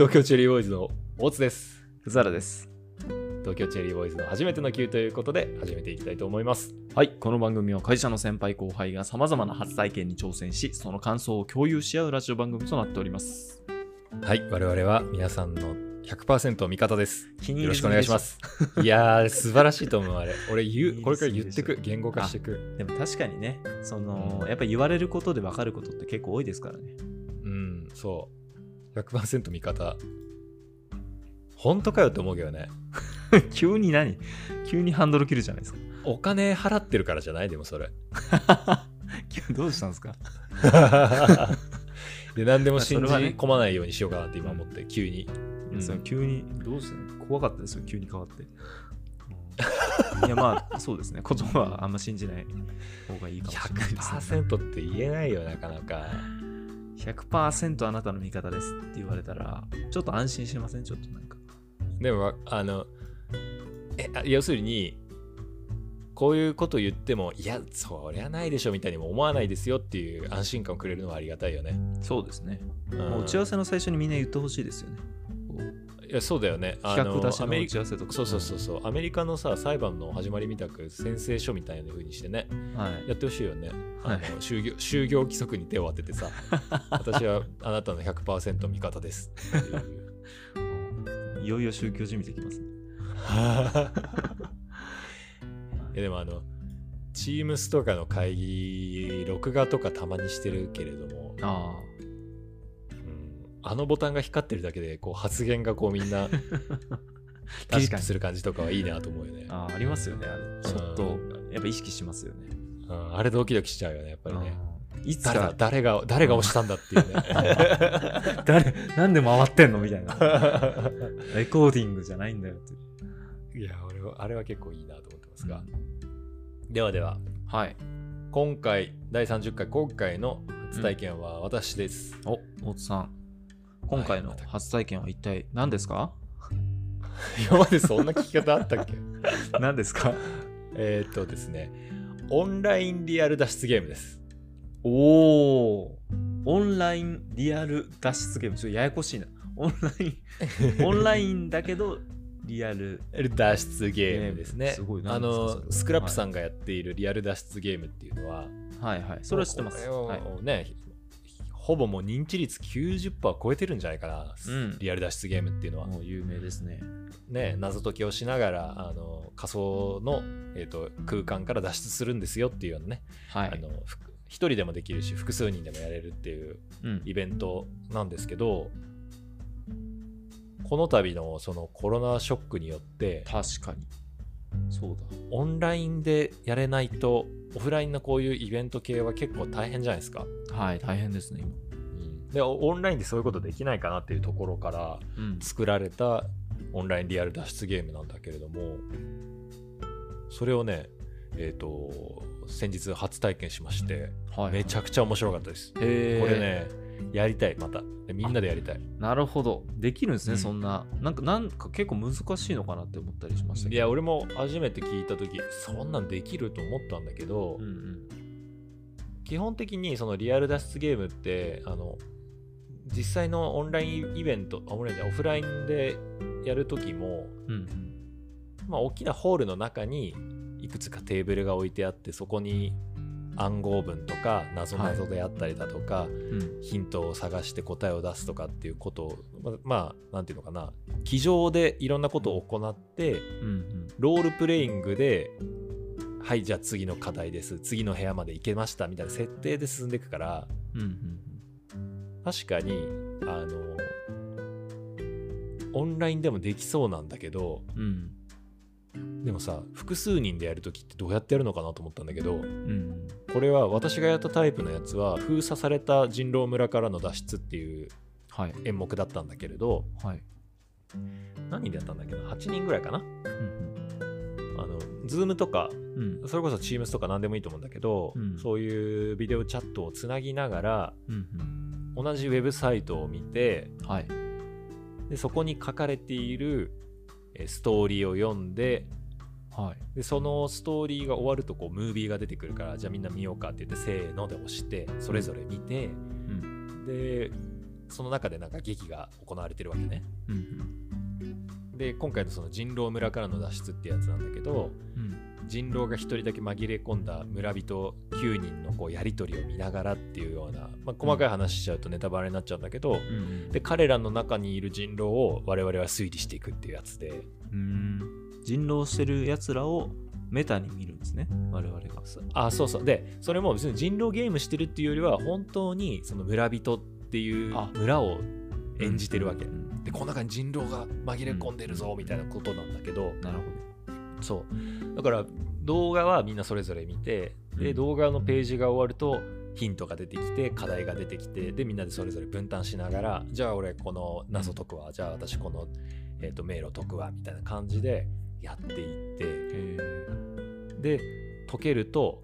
東京チェリーボーイズの大津です。ふざらです。東京チェリーボーイズの初めての Q ということで始めていきたいと思います。はい、この番組は会社の先輩後輩が様々な初体験に挑戦し、その感想を共有し合うラジオ番組となっております。はい、我々は皆さんの100%味方です。よろしくお願いしま。す。いやー、素晴らしいと思う、あれ。俺言う、これから言ってく、言語化してく。でも確かにね、その、うんやっぱ言われることで分かることって結構多いですからね。うん、そう。100%味方。本当かよって思うけどね。急に何？急にハンドル切るじゃないですか。お金払ってるからじゃない？でもそれ。どうしたんですか？で、何でも信じ込まないようにしようかなって今思って、急に。うん急に、どうして怖かったですよ、急に変わって。うんいや、まあ、そうですね。言葉はあんま信じない方がいいかもしれないです、ね。100%って言えないよ、なかなか。100%あなたの味方ですって言われたら、ちょっと安心しません？ちょっとなんか。でもあのえあ要するにこういうこと言ってもいやそりゃないでしょみたいにも思わないですよっていう安心感をくれるのはありがたいよね、そうですね。うんもう打ち合わせの最初にみんな言ってほしいですよね。いやそうだよね。あ企画出しのアメリ打ち合わせとか。そうそうそうそう。アメリカのさ裁判の始まりみたく宣誓書みたいな風にしてね。はい。やってほしいよね。あの、はい。就業就業規則に手を当ててさ。私はあなたの100%味方です。い ういよいよ宗教じみてきますね。いやでもあの、チームスとかの会議、録画とかたまにしてるけれども、あうんあのボタンが光ってるだけで、こう発言がこうみんな、ピリッとする感じとかはいいなと思うよね。あ。ありますよね。あれ。ちょっと、やっぱ意識しますよね。うんあれドキドキしちゃうよね、やっぱりね。うんいつか、誰が、誰が押したんだっていうね。誰、なんで回ってんのみたいな。レコーディングじゃないんだよって。いや、俺は、あれは結構いいなと思ってますが。ではでは、はい。今回、第30回、今回の初体験は私です。お、大津さん。今回の初体験は一体何ですか？今までそんな聞き方あったっけ？何ですか？えーっとですね、オンラインリアル脱出ゲームです。おおオンラインリアル脱出ゲーム。ちょっとややこしいな。オンライン、オンラインだけど、リアル。脱出ゲームですね。すごいあの、スクラップさんがやっているリアル脱出ゲームっていうのは、はいはい。それは知ってます。こはいれをね、ほぼもう認知率90%超えてるんじゃないかな、うんリアル脱出ゲームっていうのは。もう有名ですね。ね、謎解きをしながらあの仮想の、えー、と空間から脱出するんですよっていうようなね、はい。あのふ一人でもできるし複数人でもやれるっていううんイベントなんですけどこの度のそのコロナショックによって確かに。そうオンラインでやれないとオフラインのこういうイベント系は結構大変じゃないですか。だ。はい、大変ですね、でオオンラインでそういうことできないかなっていうところから今。うん。作られたオンラインリアル脱出ゲームなんだけれどもそれをねえっ、と先日初体験しましてはい。めちゃくちゃ面白かったです。これねやりたいまたでみんなでやりたい。なるほど。できるんですね、うんそんな。なんか、なんか結構難しいのかなって思ったりしました。いや俺も初めて聞いた時そんなんできると思ったんだけど、うんうん。基本的にそのリアル脱出ゲームってあの実際のオンラインイベントあオンラインオフラインでやる時も、うんうん。まあ、大きなホールの中にいくつかテーブルが置いてあってそこに暗号文とか謎々であったりだとか、うん。ヒントを探して答えを出すとかっていうことをままあなんていうのかな机上でいろんなことを行ってうんうん。ロールプレイングではいじゃあ次の課題です次の部屋まで行けましたみたいな設定で進んでいくからうんうん確かにあのオンラインでもできそうなんだけどうん。でもさ複数人でやるときってどうやってやるのかなと思ったんだけどうん。うん。これは私がやったタイプのやつは封鎖された人狼村からの脱出っていうはい。演目だったんだけれどはい。何人でやったんだっけど8人ぐらいかな？うんあの Zoom とかうん。うん。それこそ Teams とか何でもいいと思うんだけど、うんそういうビデオチャットをつなぎながらうん同じウェブサイトを見てうん。はい。でそこに書かれているえーストーリーを読んではい。でそのストーリーが終わるとこうムービーが出てくるからじゃあみんな見ようかって言ってせーので押してそれぞれ見てうん。でその中でなんか劇が行われてるわけね。うんで今回のその人狼村からの脱出ってやつなんだけどうん人狼が1人だけ紛れ込んだ村人9人のこうやり取りを見ながらっていうような、まあ、細かい話しちゃうとネタバレになっちゃうんだけど、うん。で彼らの中にいる人狼を我々は推理していくっていうやつで。うん人狼してるやつらをメタに見るんですね。我々が。あそうそう。でそれも別に人狼ゲームしてるっていうよりは本当にその村人っていうあ。村を演じてるわけ、うんでこの中に人狼が紛れ込んでるぞみたいなことなんだけど、なるほそう。だから動画はみんなそれぞれ見てでうん。動画のページが終わるとヒントが出てきて課題が出てきてでみんなでそれぞれ分担しながらじゃあ俺この謎解くわ、じゃあ私この、えー、と迷路解くわみたいな感じでやっていってで解けると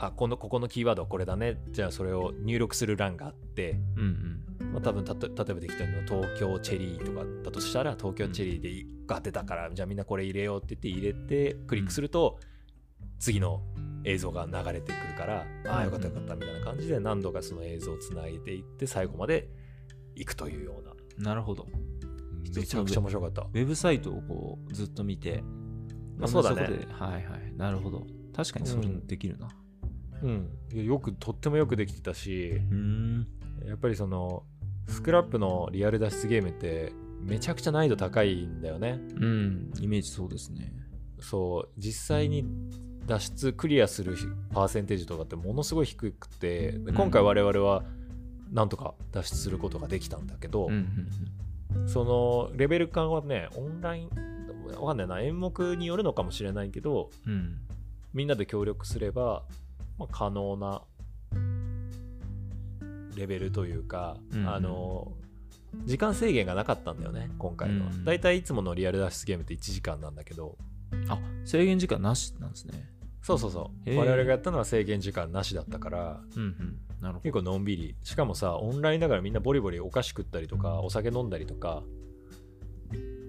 あこのここのキーワードはこれだね。じゃあそれを入力する欄があって、うんうん。まあ、多分たと例えばできたの東京チェリーとかだとしたら東京チェリーで1個当てたから、じゃあみんなこれ入れようって言って入れてクリックすると、次の映像が流れてくるから、ああよかったよかったみたいな感じで何度かその映像をつないでいって最後まで行くというような。なるほどめちゃくちゃ面白かった。ウェブサイトをこうずっと見て。まあそうだね。はいはい。なるほど。確かにそれうんできるな。うん。いやよくとってもよくできてたしうん。やっぱりそのスクラップのリアル脱出ゲームってめちゃくちゃ難易度高いんだよね。うん。イメージそうですね。そう。実際に脱出クリアするパーセンテージとかってものすごい低くてで今回我々はなんとか脱出することができたんだけど、うんそのレベル感はねオンラインわかんないな。演目によるのかもしれないけどうん。うんみんなで協力すれば、まあ、可能なレベルというか、うんあの時間制限がなかったんだよね今回のは、うん。だいたいいつものリアル脱出ゲームって1時間なんだけど。あ制限時間なしなんですねそうそうそう。我々がやったのは制限時間なしだったからうんうん。なるほど。結構のんびり。しかもさオンラインだからみんなボリボリお菓子食ったりとかお酒飲んだりとか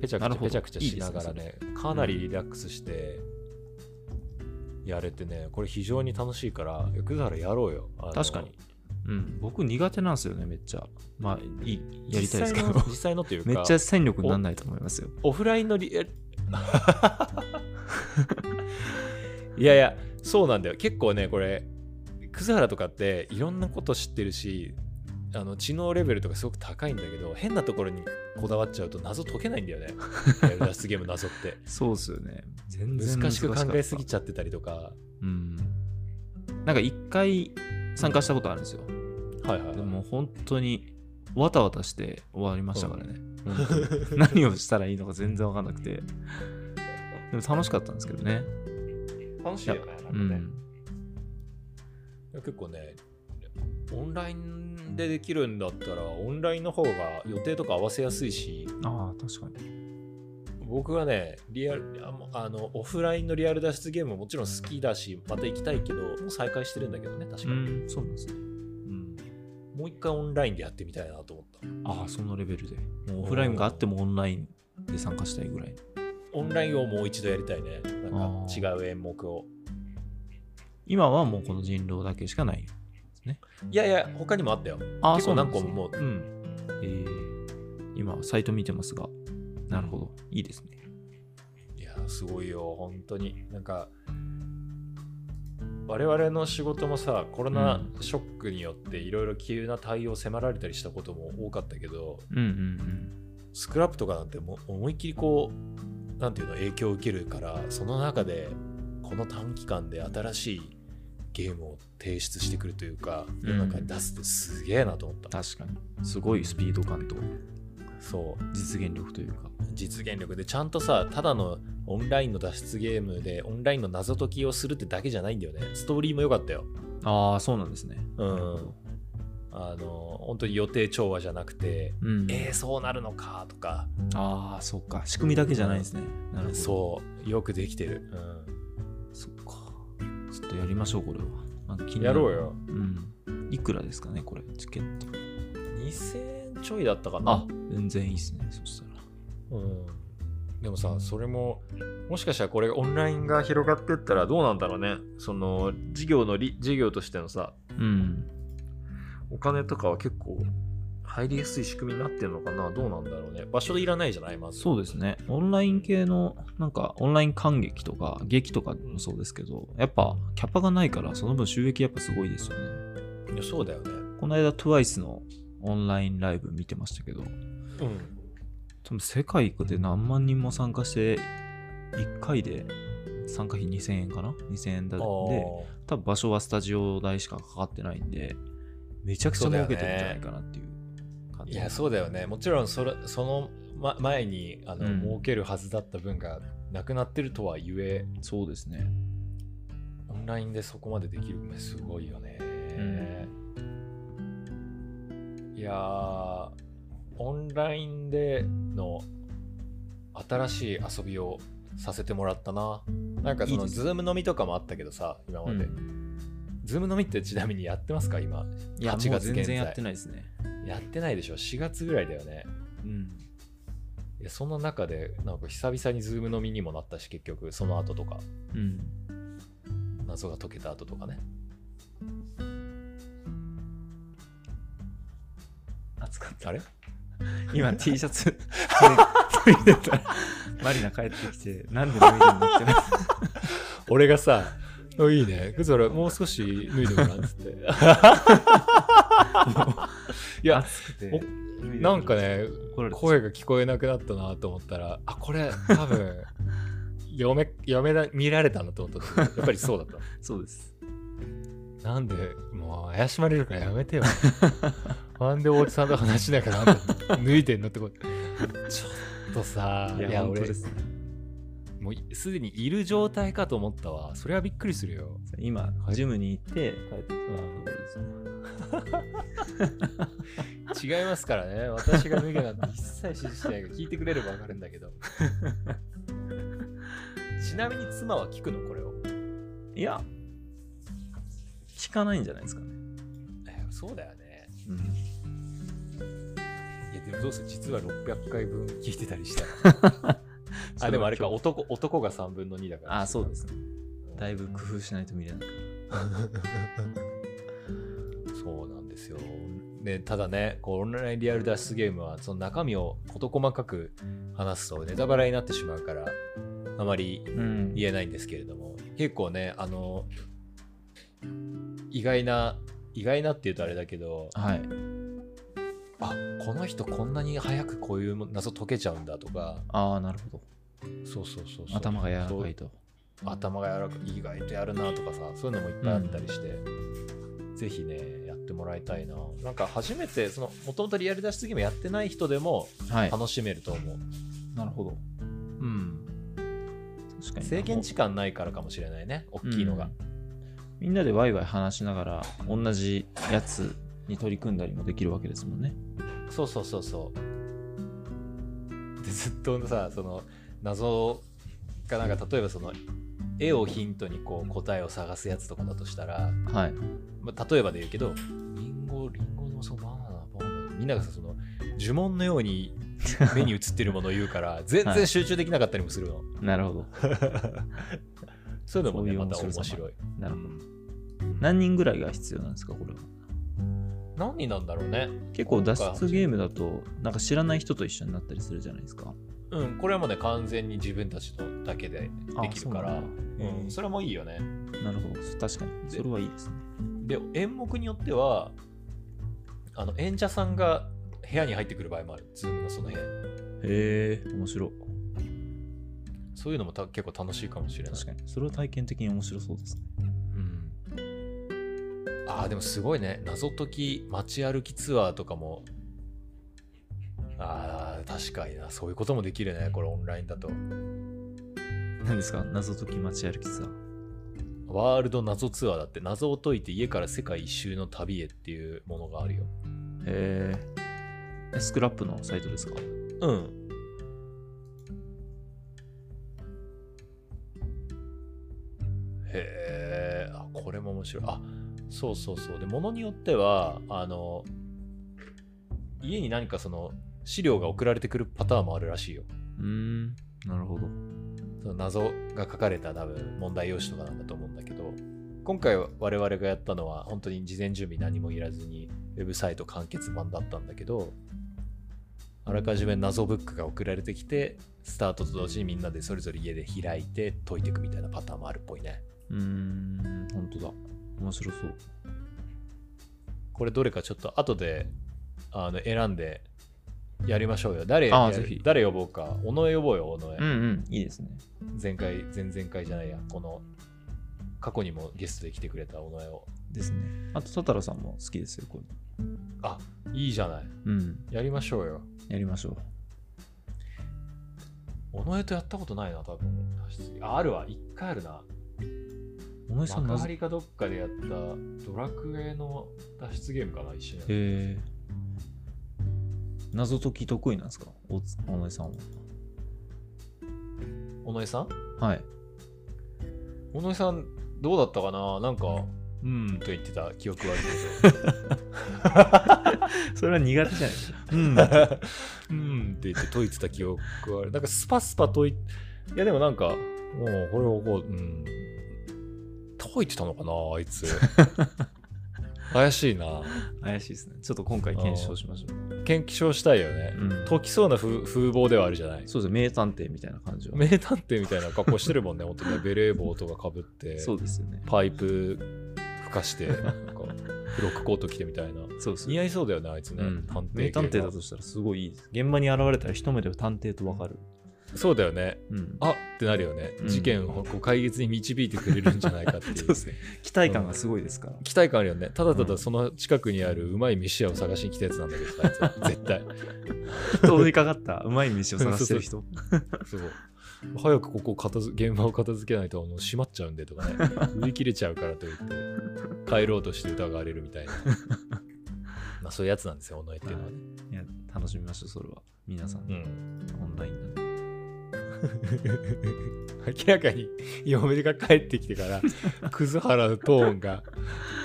ペチャクチャペチャクチャしながらいいね。かなりリラックスしてやれてねこれ非常に楽しいからクザハラやろうよ。確かに。うん。僕苦手なんですよねめっちゃ。まあいいやりたいですけど。実際の実際のというかめっちゃ戦力にならないと思いますよ。オフラインのリ いやいやそうなんだよ。結構ねこれ葛原とかっていろんなこと知ってるしあの知能レベルとかすごく高いんだけど変なところにこだわっちゃうと謎解けないんだよね。やる脱出ゲーム謎って。そうですよね。全然難しく考えすぎゃちゃってたりとか。うん。なんか一回参加したことあるんですよ。はいはい、はい、でも本当にわたわたして終わりましたからね、本当に。何をしたらいいのか全然わかんなくて。でも楽しかったんですけどね楽しいよねなんかね、結構ねオンラインでできるんだったらオンラインの方が予定とか合わせやすいし。ああ確かに。僕はねリアルあのオフラインのリアル脱出ゲームももちろん好きだしまた行きたいけどもう再開してるんだけどね確かに、うんそうなんですねうん。もう一回オンラインでやってみたいなと思った。ああそのレベルで。もうオフラインがあってもオンラインで参加したいぐらいオンラインをもう一度やりたいね。なんか違う演目を。今はもうこの人狼だけしかないいやいや他にもあったよ。ああ結構何個そうなんももう。うん。えー今サイト見てますが。なるほど。いいですね。いやすごいよ。本当に。なんか我々の仕事もさコロナショックによっていろいろ急な対応を迫られたりしたことも多かったけどうんうん。スクラップとかなんてもう思いっきりこうなんていうの影響を受けるからその中でこの短期間で新しいゲームを提出してくるというか世の中に出すってすげえなと思った、確かに。すごいスピード感とそう。実現力というか。実現力でちゃんとさただのオンラインの脱出ゲームでオンラインの謎解きをするってだけじゃないんだよね。ストーリーも良かったよ。ああそうなんですね。うんあの本当に予定調和じゃなくて、うん。えー、そうなるのかとか。ああそっか。仕組みだけじゃないんですね。なるほど。そうよくできてる、そっか。ちょっとやりましょうこれは。なんかやろうよ。うん。いくらですかねこれチケット。2000円ちょいだったかな。あ全然いいですねそしたら。うん。でもさそれももしかしたらこれオンラインが広がってったらどうなんだろうね。その事業のり事業としてのさうんお金とかは結構入りやすい仕組みになってるのかな？どうなんだろうね。場所いらないじゃないまず。そうですね。オンライン系の、なんか、オンライン観劇とか、劇とかもそうですけど、やっぱ、キャパがないから、その分収益やっぱすごいですよね。いやそうだよね。この間、TWICE のオンラインライブ見てましたけど、うん。多分世界で何万人も参加して、1回で参加費2000円かな ?2000 円だで、多分場所はスタジオ代しかかかってないんで、めちゃくちゃ儲けてるんじゃないかなっていう感じ。いや、そうだよね。もちろんそれ、その、ま、前にあの、うん儲けるはずだった分がなくなってるとはゆえ、そうですね。オンラインでそこまでできるすごいよね。いやー、オンラインでの新しい遊びをさせてもらったな。なんかその、ズーム飲みとかもあったけどさ、今まで。うんズーム飲みってちなみにやってますか？今。いや、8もう月現在全然やってないですね。やってないでしょ ?4 月ぐらいだよね。うん。いやそんな中で、なんか久々にズーム飲みにもなったし、結局、その後とか、うん。謎が解けた後とかね。暑かった。あれ？今 T シャツ脱いでたら、マリナ帰ってきて、なんで脱いでんのってな 俺がさ、あいいね。それもう少し脱いでもらうっつって。いや、暑くて。なんかね、声が聞こえなくなったなと思ったら、あ、これ多分、嫁、嫁だ、見られたなと思ったやっぱりそうだっ そうです。た。なんで、もう怪しまれるからやめてよ。なんで大津さんと話しながら脱いでんのってこと。ちょっとさ、いや、俺本当で、すね。もうすでにいる状態かと思ったわ。それはびっくりするよ。今、ジムに行って、帰ってきたところです。違いますからね。私が脱げなんて一切指示してないから聞いてくれればわかるんだけど。ちなみに妻は聞くの？これを。いや、聞かないんじゃないですかね。えそうだよね。うん。いや、でもどうする？実は600回分聞いてたりしたら。あ、でもあれか、男男が3分の2だから。あ、そうですね。だいぶ工夫しないと見れない。そうなんですよ。でただね、こうオンラインリアル脱出ゲームはその中身を事細かく話すとネタバレになってしまうから、あまりうん言えないんですけれども、結構ね、あの、意外な、意外なっていうとあれだけど、はい。あこの人こんなに早くこういう謎解けちゃうんだとか、ああ、なるほど。そうそうそうそう頭が柔らかいと。と。頭が柔らかい、意外とやるなとかさ、そういうのもいっぱいあったりして、ぜひね、やってもらいたいな。なんか初めて、その、もともとリアル脱出ゲームやってない人でもはい。楽しめると思う。なるほど。うん。確かに。制限時間ないからかもしれないね、大きいのが。うんみんなでワイワイ話しながら、同じやつに取り組んだりもできるわけですもんね。そうそうそうそう。で、ずっとさ、その、謎がなんか、例えばその、絵をヒントにこう答えを探すやつとかだとしたら、はい。まあ、例えばで言うけど、リンゴ、リンゴのそのバナナ、バナナ、みんながさ、その、呪文のように目に映ってるものを言うから、全然集中できなかったりもするの。なるほど。そういうのもね、また面白い。なるほど。何人ぐらいが必要なんですか、これは？何人なんだろうね。結構脱出ゲームだと、なんか知らない人と一緒になったりするじゃないですか。うん、これはもうね、完全に自分たちのだけでできるから、あそれもいいよね。なるほど。確かに。それはいいですね。で、演目によっては、あの演者さんが部屋に入ってくる場合もある。ズームのその部屋に。へえ、面白い。そういうのもた結構楽しいかもしれない。確かに。それは体験的に面白そうですね。うん。ああ、でもすごいね。謎解き街歩きツアーとかも。ああ、確かにな。そういうこともできるね。これオンラインだと。何ですか？謎解き街歩きツアー。ワールド謎ツアーだって謎を解いて家から世界一周の旅へっていうものがあるよ。へえ。スクラップのサイトですか？うん。へえ、あ、これも面白い。あ、そうそうそう。で、ものによっては、あの、家に何かその資料が送られてくるパターンもあるらしいよ。うーん。なるほど。その謎が書かれた多分問題用紙とかなんだと思うんだけど、今回我々がやったのは本当に事前準備何もいらずにウェブサイト完結版だったんだけどあらかじめ謎ブックが送られてきてスタートと同時にみんなでそれぞれ家で開いて解いていくみたいなパターンもあるっぽいねうーん、本当だ。面白そう。これどれかちょっと後であの選んでやりましょうよ。誰やあーぜひ。誰呼ぼうか。尾上呼ぼうよ尾上、うんうん、いいですね。前回前々回じゃないや。この過去にもゲストで来てくれた尾上を。ですね。あと、トタロさんも好きですよ、これ。あいいじゃない。うん、やりましょうよ。やりましょ尾上とやったことないな多分。ああるわ。一回あるな。う。お前さん、なぜ？かどっかでやったドラクエの脱出ゲームかな一緒にやったへえ。謎解き得意なんですか？おつお前さんは。尾上さん？はい。尾上さんどうだったかな？なんかうーんと言ってた記憶はある それは苦手じゃないですか。うん。うんって言って解いてた記憶はある。なんかスパスパ解い、いやでもなんか、もうこれをこう、うん。解いてたのかなあいつ。怪しいな。怪しいですね。ちょっと今回検証しましょう。検証したいよね。うん解きそうな風風貌ではあるじゃない。そうですね、名探偵みたいな感じは。名探偵みたいな格好してるもんね。本当ね。ベレー帽とかかぶって、そうですよね。パイプ吹かして、なんかフロックコート着てみたいな。そうです似合いそうだよね、あいつね。うん探偵系名探偵だがとしたらすごいいいです。現場に現れたら一目で探偵とわかる。そうだよね。うん。あってなるよね。うん事件をこう解決に導いてくれるんじゃないかっていう。そうですね。期待感がすごいですから。期待感あるよね。ただただその近くにあるうまい飯屋を探しに来たやつなんだけどさ、あいつ絶対。通りかかったうまい飯を探してる人。そう。早くここ片づ現場を片付けないとあの閉まっちゃうんでとかね。売り切れちゃうからといって、帰ろうとして疑われるみたいな。まあそういうやつなんですよ、尾上っていうのはね。いや、楽しみましょう、それは。皆さん、うん。オンラインなんで。明らかに嫁が帰ってきてから、葛原のトーンが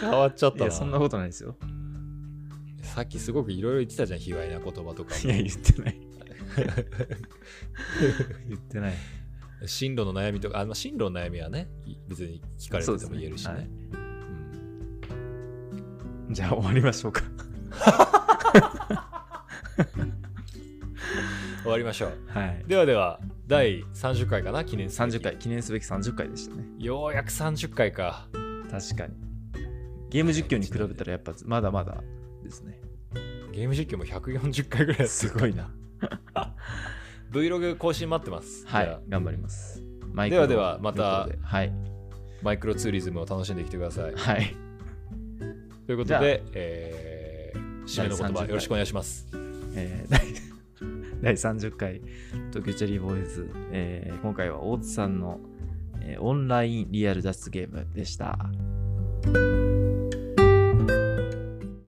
変わっちゃったな。いや、そんなことないですよ。さっきすごくいろいろ言ってたじゃん、卑猥な言葉とかも。いや、言ってない。言ってない。進路の悩みとか、あまあ、進路の悩みはね、い別に聞かれてても言えるしね。じゃあ終わりましょうか。終わりましょう。はい。ではでは、第30回かな、記念すべき30回、記念すべき30回でしたね。ようやく30回か。確かに。ゲーム実況に比べたらやっぱまだまだですね。ゲーム実況も140回ぐらいすごいな。Vlog 更新待ってます。はい、頑張ります。マではではまたはい。マイクロツーリズムを楽しんできてください。はい。ということで、えー締めの言第30回葉よろしくお願いします。えー第 第30回東京チェリーボーイズ、えー今回は大津さんの、えーオンラインリアル脱出ゲームでした。